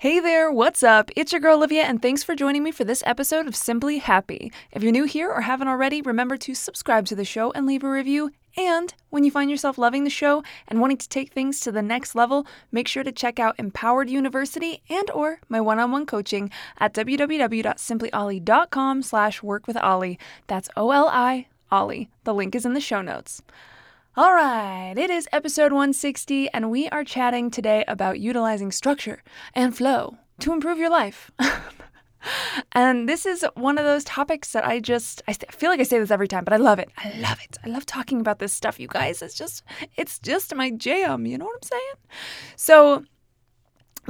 Hey there, what's up? It's your girl Olivia, and thanks for joining me for this episode of Simply Happy. If you're new here or haven't already, remember to subscribe to the show and leave a review. And when you find yourself loving the show and wanting to take things to the next level, make sure to check out Empowered University and or my one-on-one coaching at www.simplyoli.com slash work with Oli. That's O-L-I, Oli. The link is in the show notes. All right, it is episode 160, and we are chatting today about utilizing structure and flow to improve your life. and this is one of those topics that I just I feel like I say this every time, but I love it. I love it. I love talking about this stuff, you guys. It's just it's just my jam, you know what I'm saying? So,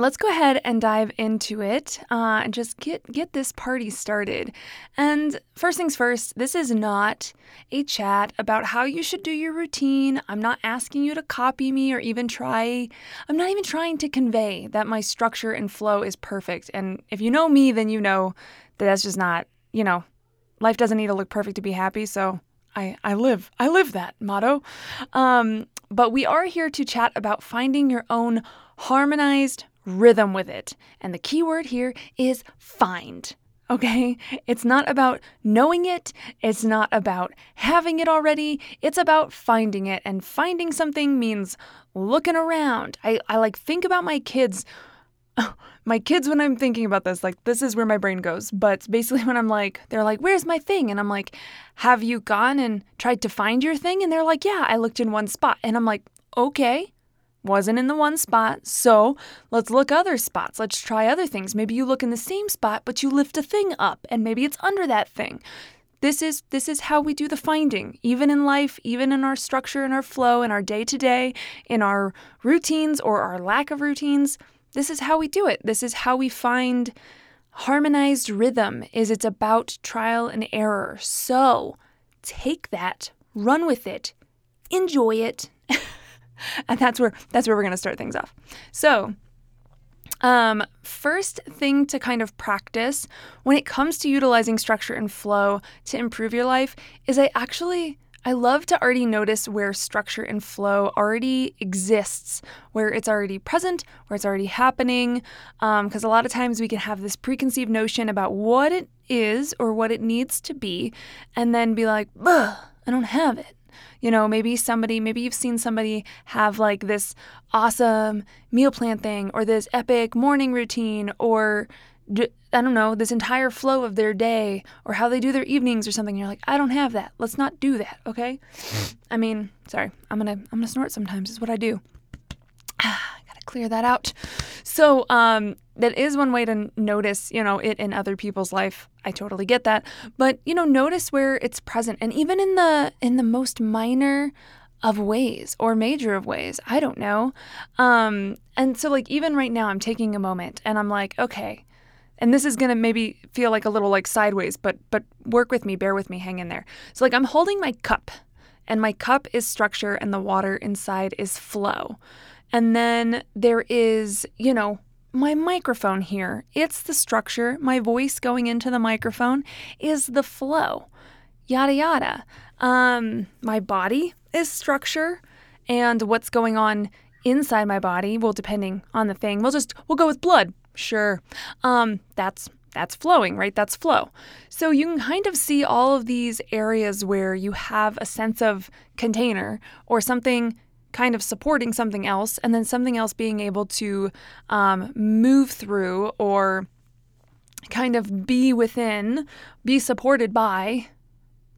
let's go ahead and dive into it uh, and just get get this party started. And first things first, this is not a chat about how you should do your routine. I'm not asking you to copy me or even try. I'm not even trying to convey that my structure and flow is perfect. And if you know me, then you know that that's just not. You know, life doesn't need to look perfect to be happy. So I, I live I live that motto. Um, but we are here to chat about finding your own harmonized rhythm with it. And the key word here is find. Okay? It's not about knowing it. It's not about having it already. It's about finding it. And finding something means looking around. I, I like think about my kids. My kids, when I'm thinking about this, like, this is where my brain goes. But basically, when I'm like, they're like, where's my thing? And I'm like, have you gone and tried to find your thing? And they're like, yeah, I looked in one spot. And I'm like, okay, wasn't in the one spot, so let's look other spots. Let's try other things. Maybe you look in the same spot, but you lift a thing up and maybe it's under that thing. This is this is how we do the finding. Even in life, even in our structure and our flow in our day-to-day, in our routines or our lack of routines, this is how we do it. This is how we find harmonized rhythm is it's about trial and error. So, take that, run with it, enjoy it. and that's where that's where we're going to start things off. So, um, first thing to kind of practice when it comes to utilizing structure and flow to improve your life is I actually I love to already notice where structure and flow already exists, where it's already present, where it's already happening. Because um, a lot of times we can have this preconceived notion about what it is or what it needs to be, and then be like, I don't have it. You know, maybe somebody, maybe you've seen somebody have like this awesome meal plan thing or this epic morning routine or I don't know, this entire flow of their day or how they do their evenings or something. You're like, I don't have that. Let's not do that, okay? I mean, sorry, I'm gonna I'm gonna snort sometimes. Is what I do. Clear that out. So, um, that is one way to notice, you know, it in other people's life. I totally get that. But, you know, notice where it's present and even in the in the most minor of ways or major of ways. I don't know. Um and so like even right now I'm taking a moment and I'm like, okay, and this is going to maybe feel like a little like sideways, but but work with me, bear with me, hang in there. So like I'm holding my cup and my cup is structure and the water inside is flow. And then there is, you know, my microphone here. It's the structure. My voice going into the microphone is the flow. Yada yada. Um, my body is structure, and what's going on inside my body, well, depending on the thing, we'll just we'll go with blood. Sure. Um, that's that's flowing, right? That's flow. So you can kind of see all of these areas where you have a sense of container or something kind of supporting something else, and then something else being able to um, move through or kind of be within, be supported by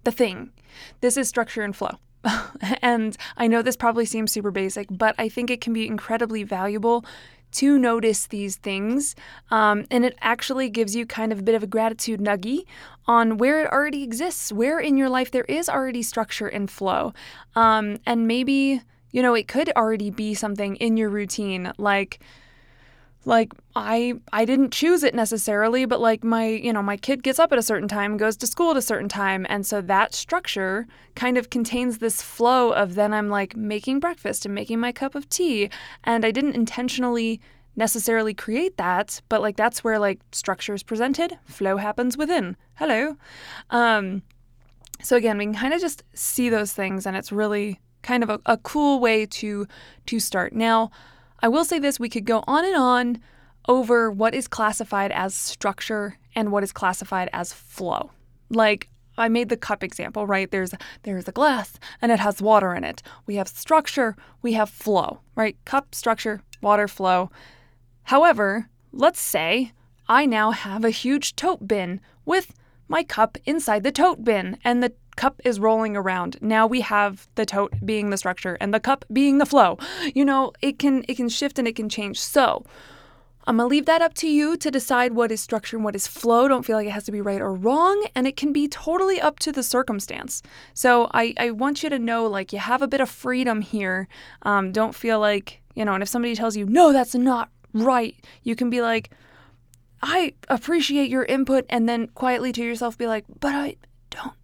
the thing. This is structure and flow. and I know this probably seems super basic, but I think it can be incredibly valuable to notice these things. Um, and it actually gives you kind of a bit of a gratitude nuggy on where it already exists, where in your life there is already structure and flow. Um, and maybe, you know, it could already be something in your routine like, like i i didn't choose it necessarily but like my you know my kid gets up at a certain time goes to school at a certain time and so that structure kind of contains this flow of then i'm like making breakfast and making my cup of tea and i didn't intentionally necessarily create that but like that's where like structure is presented flow happens within. Hello. Um so again we can kind of just see those things and it's really kind of a, a cool way to to start now I will say this we could go on and on over what is classified as structure and what is classified as flow. Like I made the cup example, right? There's there's a glass and it has water in it. We have structure, we have flow, right? Cup, structure, water, flow. However, let's say I now have a huge tote bin with my cup inside the tote bin and the cup is rolling around. Now we have the tote being the structure and the cup being the flow. You know, it can it can shift and it can change. So, I'm going to leave that up to you to decide what is structure and what is flow. Don't feel like it has to be right or wrong, and it can be totally up to the circumstance. So I, I want you to know like you have a bit of freedom here. Um, don't feel like, you know, and if somebody tells you, no, that's not right, you can be like, I appreciate your input, and then quietly to yourself be like, but I don't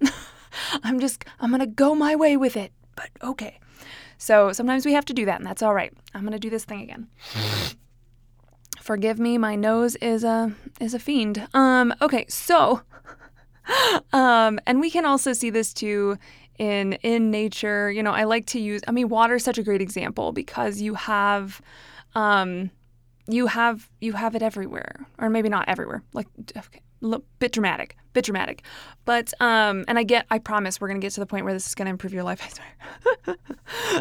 I'm just, I'm going to go my way with it, but okay. So sometimes we have to do that, and that's all right. I'm going to do this thing again. Forgive me, my nose is a is a fiend. Um okay, so um and we can also see this too in in nature. You know, I like to use I mean water is such a great example because you have um you have you have it everywhere or maybe not everywhere. Like okay, bit dramatic, bit dramatic. But um, and I get, I promise we're gonna get to the point where this is gonna improve your life. I swear.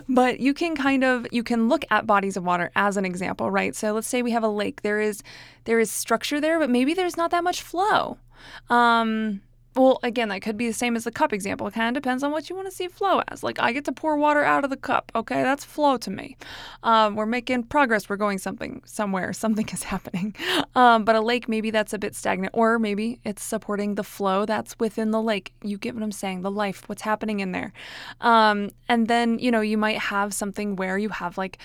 but you can kind of you can look at bodies of water as an example, right? So let's say we have a lake. There is there is structure there, but maybe there's not that much flow. Um, well, again, that could be the same as the cup example. It kind of depends on what you want to see flow as. Like, I get to pour water out of the cup. Okay, that's flow to me. Um, we're making progress. We're going something somewhere. Something is happening. Um, but a lake, maybe that's a bit stagnant, or maybe it's supporting the flow that's within the lake. You get what I'm saying? The life, what's happening in there. Um, and then you know you might have something where you have like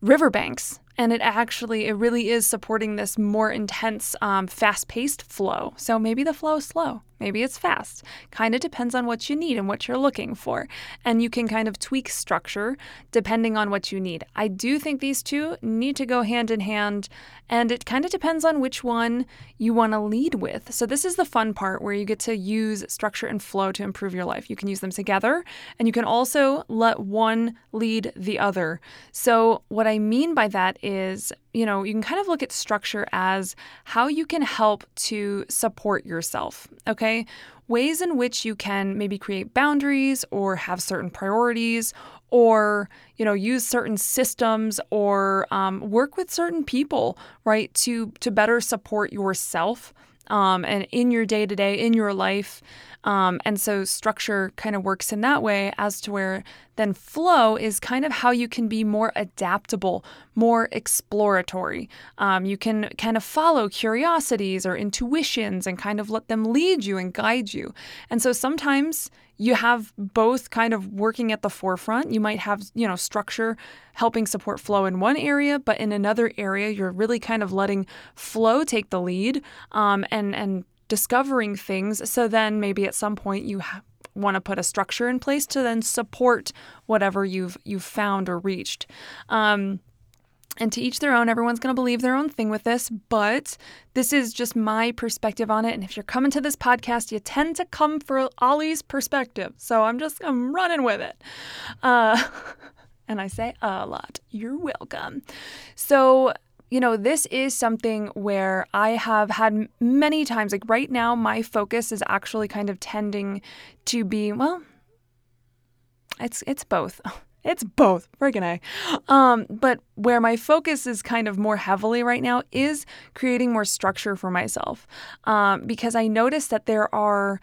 riverbanks and it actually it really is supporting this more intense um, fast-paced flow. So maybe the flow is slow maybe it's fast. Kind of depends on what you need and what you're looking for. And you can kind of tweak structure depending on what you need. I do think these two need to go hand in hand and it kind of depends on which one you want to lead with. So this is the fun part where you get to use structure and flow to improve your life. You can use them together and you can also let one lead the other. So what i mean by that is, you know, you can kind of look at structure as how you can help to support yourself, okay? Ways in which you can maybe create boundaries or have certain priorities or, you know, use certain systems or um, work with certain people, right, to, to better support yourself um, and in your day to day, in your life. Um, and so structure kind of works in that way as to where then flow is kind of how you can be more adaptable, more exploratory. Um, you can kind of follow curiosities or intuitions and kind of let them lead you and guide you. And so sometimes you have both kind of working at the forefront. You might have, you know, structure helping support flow in one area, but in another area, you're really kind of letting flow take the lead um, and and discovering things. So then maybe at some point you ha- want to put a structure in place to then support whatever you've you've found or reached. Um, and to each their own, everyone's going to believe their own thing with this, but this is just my perspective on it. And if you're coming to this podcast, you tend to come for Oli's perspective. So I'm just, I'm running with it. Uh, and I say a lot. You're welcome. So you know, this is something where I have had many times, like right now, my focus is actually kind of tending to be, well, it's it's both. It's both, friggin' A. Um, but where my focus is kind of more heavily right now is creating more structure for myself. Um, because I notice that there are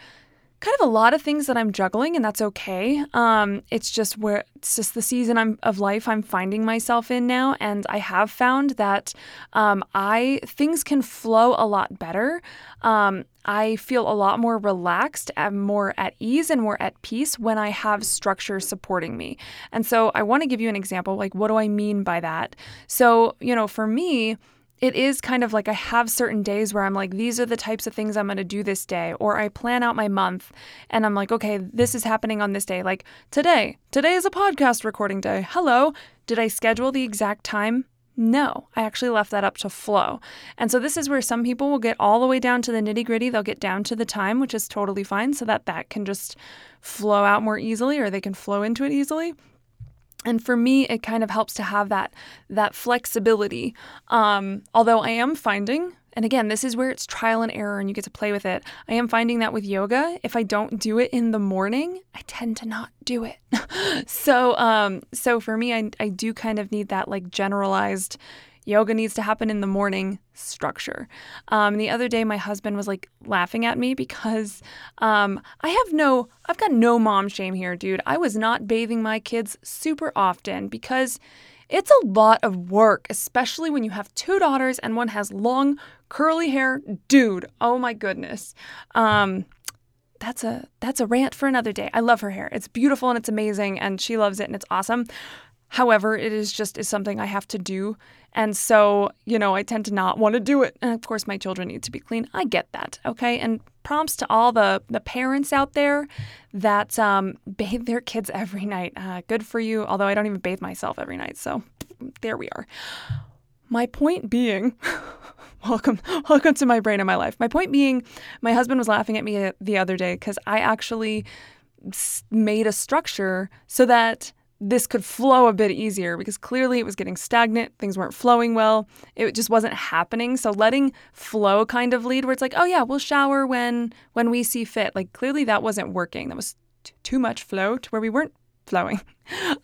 kind of a lot of things that I'm juggling, and that's okay. Um, it's just where it's just the season I'm, of life I'm finding myself in now, and I have found that um, I things can flow a lot better. Um, I feel a lot more relaxed and more at ease and more at peace when I have structure supporting me. And so I want to give you an example. Like, what do I mean by that? So, you know, for me, it is kind of like I have certain days where I'm like, these are the types of things I'm going to do this day. Or I plan out my month and I'm like, okay, this is happening on this day. Like today, today is a podcast recording day. Hello. Did I schedule the exact time? No, I actually left that up to flow. And so this is where some people will get all the way down to the nitty gritty. They'll get down to the time, which is totally fine, so that that can just flow out more easily or they can flow into it easily and for me it kind of helps to have that that flexibility. Um, although i am finding and again this is where it's trial and error and you get to play with it. I am finding that with yoga if i don't do it in the morning i tend to not do it. So um so for me I, I do kind of need that like generalized yoga needs to happen in the morning structure. Um, the other day, my husband was like laughing at me because um, I have no, I've got no mom shame here, dude. I was not bathing my kids super often because it's a lot of work, especially when you have two daughters and one has long, curly hair. Dude, oh my goodness. Um, that's a that's a rant for another day. I love her hair. It's beautiful and it's amazing and she loves it and it's awesome. However, it is just is something I have to do. And so, you know, I tend to not want to do it. And of course, my children need to be clean. I get that. Okay. And prompts to all the, the parents out there that um, bathe their kids every night. Uh, good for you. Although I don't even bathe myself every night. So there we are. My point being, welcome, welcome to my brain and my life. My point being, my husband was laughing at me the other day because I actually made a structure so that this could flow a bit easier because clearly it was getting stagnant, things weren't flowing well, it just wasn't happening. So letting flow kind of lead where it's like, "Oh yeah, we'll shower when when we see fit." Like clearly that wasn't working. That was t- too much flow to where we weren't flowing.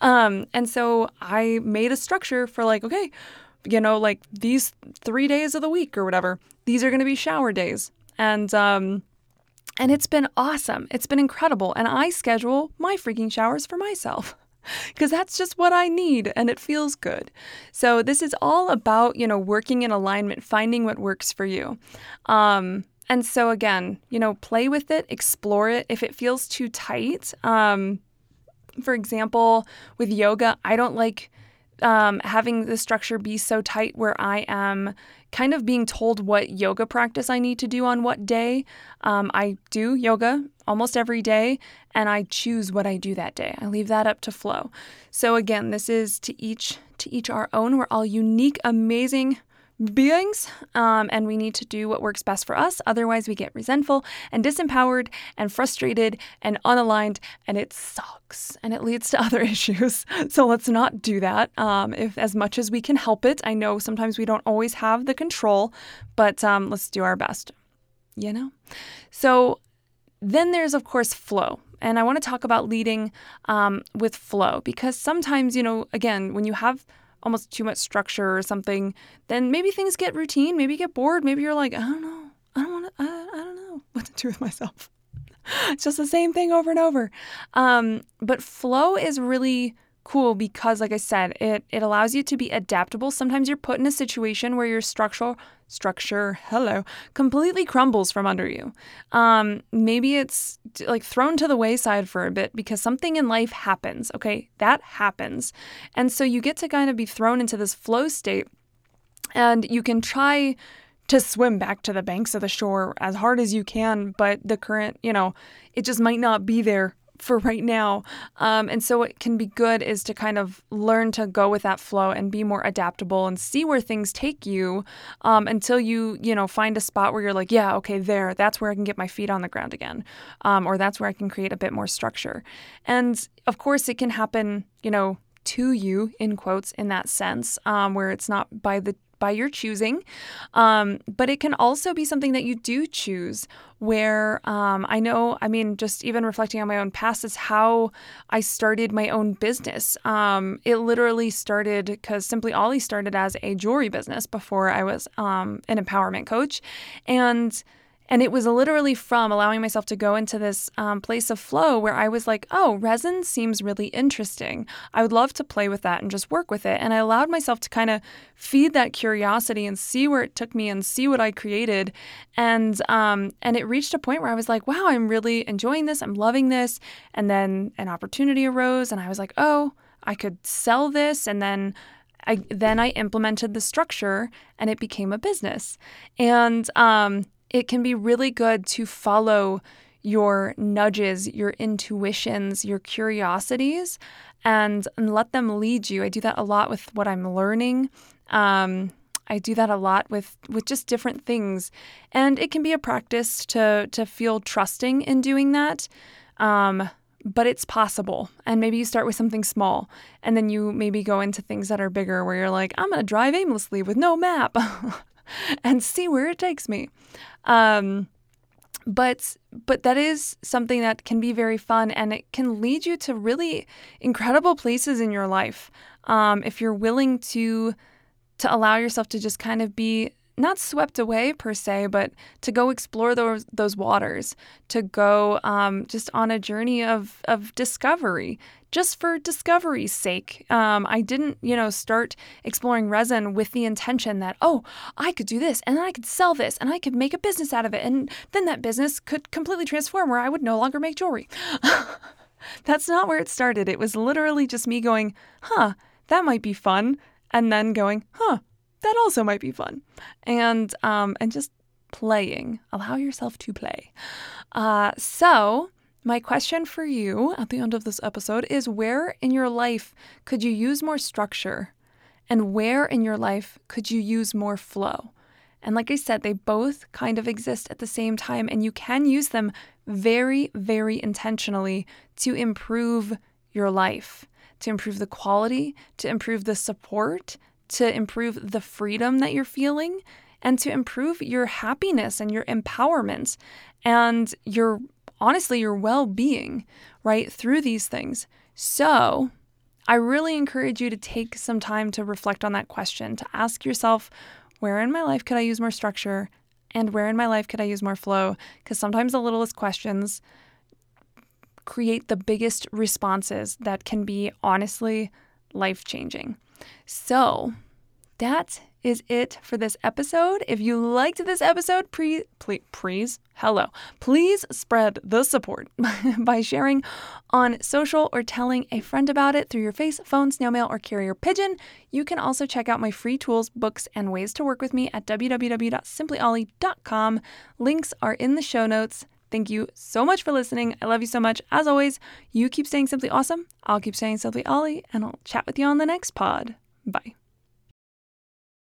Um, and so I made a structure for like, okay, you know, like these 3 days of the week or whatever. These are going to be shower days. And um and it's been awesome. It's been incredible. And I schedule my freaking showers for myself because that's just what I need and it feels good. So this is all about, you know, working in alignment, finding what works for you. Um, and so again, you know, play with it, explore it. If it feels too tight, um, for example, with yoga, I don't like um, having the structure be so tight where I am kind of being told what yoga practice I need to do on what day. Um, I do yoga almost every day and I choose what I do that day. I leave that up to flow. So again, this is to each to each our own. We're all unique, amazing beings, um, and we need to do what works best for us. Otherwise, we get resentful and disempowered and frustrated and unaligned, and it sucks and it leads to other issues. So let's not do that. Um, if as much as we can help it, I know sometimes we don't always have the control, but um, let's do our best. You know. So then there's of course flow. And I want to talk about leading um, with flow because sometimes, you know, again, when you have almost too much structure or something, then maybe things get routine. Maybe you get bored. Maybe you're like, I don't know. I don't want to, I, I don't know what to do with myself. it's just the same thing over and over. Um, but flow is really cool because like I said, it it allows you to be adaptable. Sometimes you're put in a situation where your structural structure, hello, completely crumbles from under you. Um, maybe it's like thrown to the wayside for a bit because something in life happens. Okay, that happens, and so you get to kind of be thrown into this flow state, and you can try to swim back to the banks of the shore as hard as you can, but the current, you know, it just might not be there for right now. Um, and so, what can be good is to kind of learn to go with that flow and be more adaptable and see where things take you um, until you, you know, find a spot where you're like, yeah, okay, there, that's where I can get my feet on the ground again, um, or that's where I can create a bit more structure. And of course, it can happen, you know, to you in quotes in that sense, um, where it's not by the by your choosing. Um, but it can also be something that you do choose, where um, I know, I mean, just even reflecting on my own past, is how I started my own business. Um, it literally started because Simply Oli started as a jewelry business before I was um, an empowerment coach. And and it was literally from allowing myself to go into this um, place of flow where I was like, oh, resin seems really interesting. I would love to play with that and just work with it. And I allowed myself to kind of feed that curiosity and see where it took me and see what I created. And um, and it reached a point where I was like, wow, I'm really enjoying this. I'm loving this. And then an opportunity arose, and I was like, oh, I could sell this, and then. I, then I implemented the structure and it became a business. And um, it can be really good to follow your nudges, your intuitions, your curiosities, and, and let them lead you. I do that a lot with what I'm learning. Um, I do that a lot with with just different things, and it can be a practice to to feel trusting in doing that. Um, but it's possible. And maybe you start with something small, and then you maybe go into things that are bigger, where you're like, I'm gonna drive aimlessly with no map. and see where it takes me. Um, but but that is something that can be very fun and it can lead you to really incredible places in your life um, if you're willing to to allow yourself to just kind of be not swept away per se, but to go explore those those waters, to go um, just on a journey of of discovery, just for discovery's sake. Um, I didn't, you know, start exploring resin with the intention that oh, I could do this, and then I could sell this, and I could make a business out of it, and then that business could completely transform where I would no longer make jewelry. That's not where it started. It was literally just me going, huh, that might be fun, and then going, huh, that also might be fun. And um, and just playing. Allow yourself to play. Uh, so my question for you at the end of this episode is where in your life could you use more structure? And where in your life could you use more flow? And like I said, they both kind of exist at the same time, and you can use them very, very intentionally to improve your life, to improve the quality, to improve the support, to improve the freedom that you're feeling and to improve your happiness and your empowerment and your honestly your well-being right through these things. So i really encourage you to take some time to reflect on that question to ask yourself where in my life could i use more structure and where in my life could i use more flow? Because sometimes the littlest questions create the biggest responses that can be honestly life changing so that is it for this episode. If you liked this episode, pre, please, please, hello, please spread the support by sharing on social or telling a friend about it through your face, phone, snail mail, or carrier pigeon. You can also check out my free tools, books, and ways to work with me at www.simplyoli.com. Links are in the show notes. Thank you so much for listening. I love you so much. As always, you keep staying simply awesome. I'll keep staying simply Oli, and I'll chat with you on the next pod. Bye.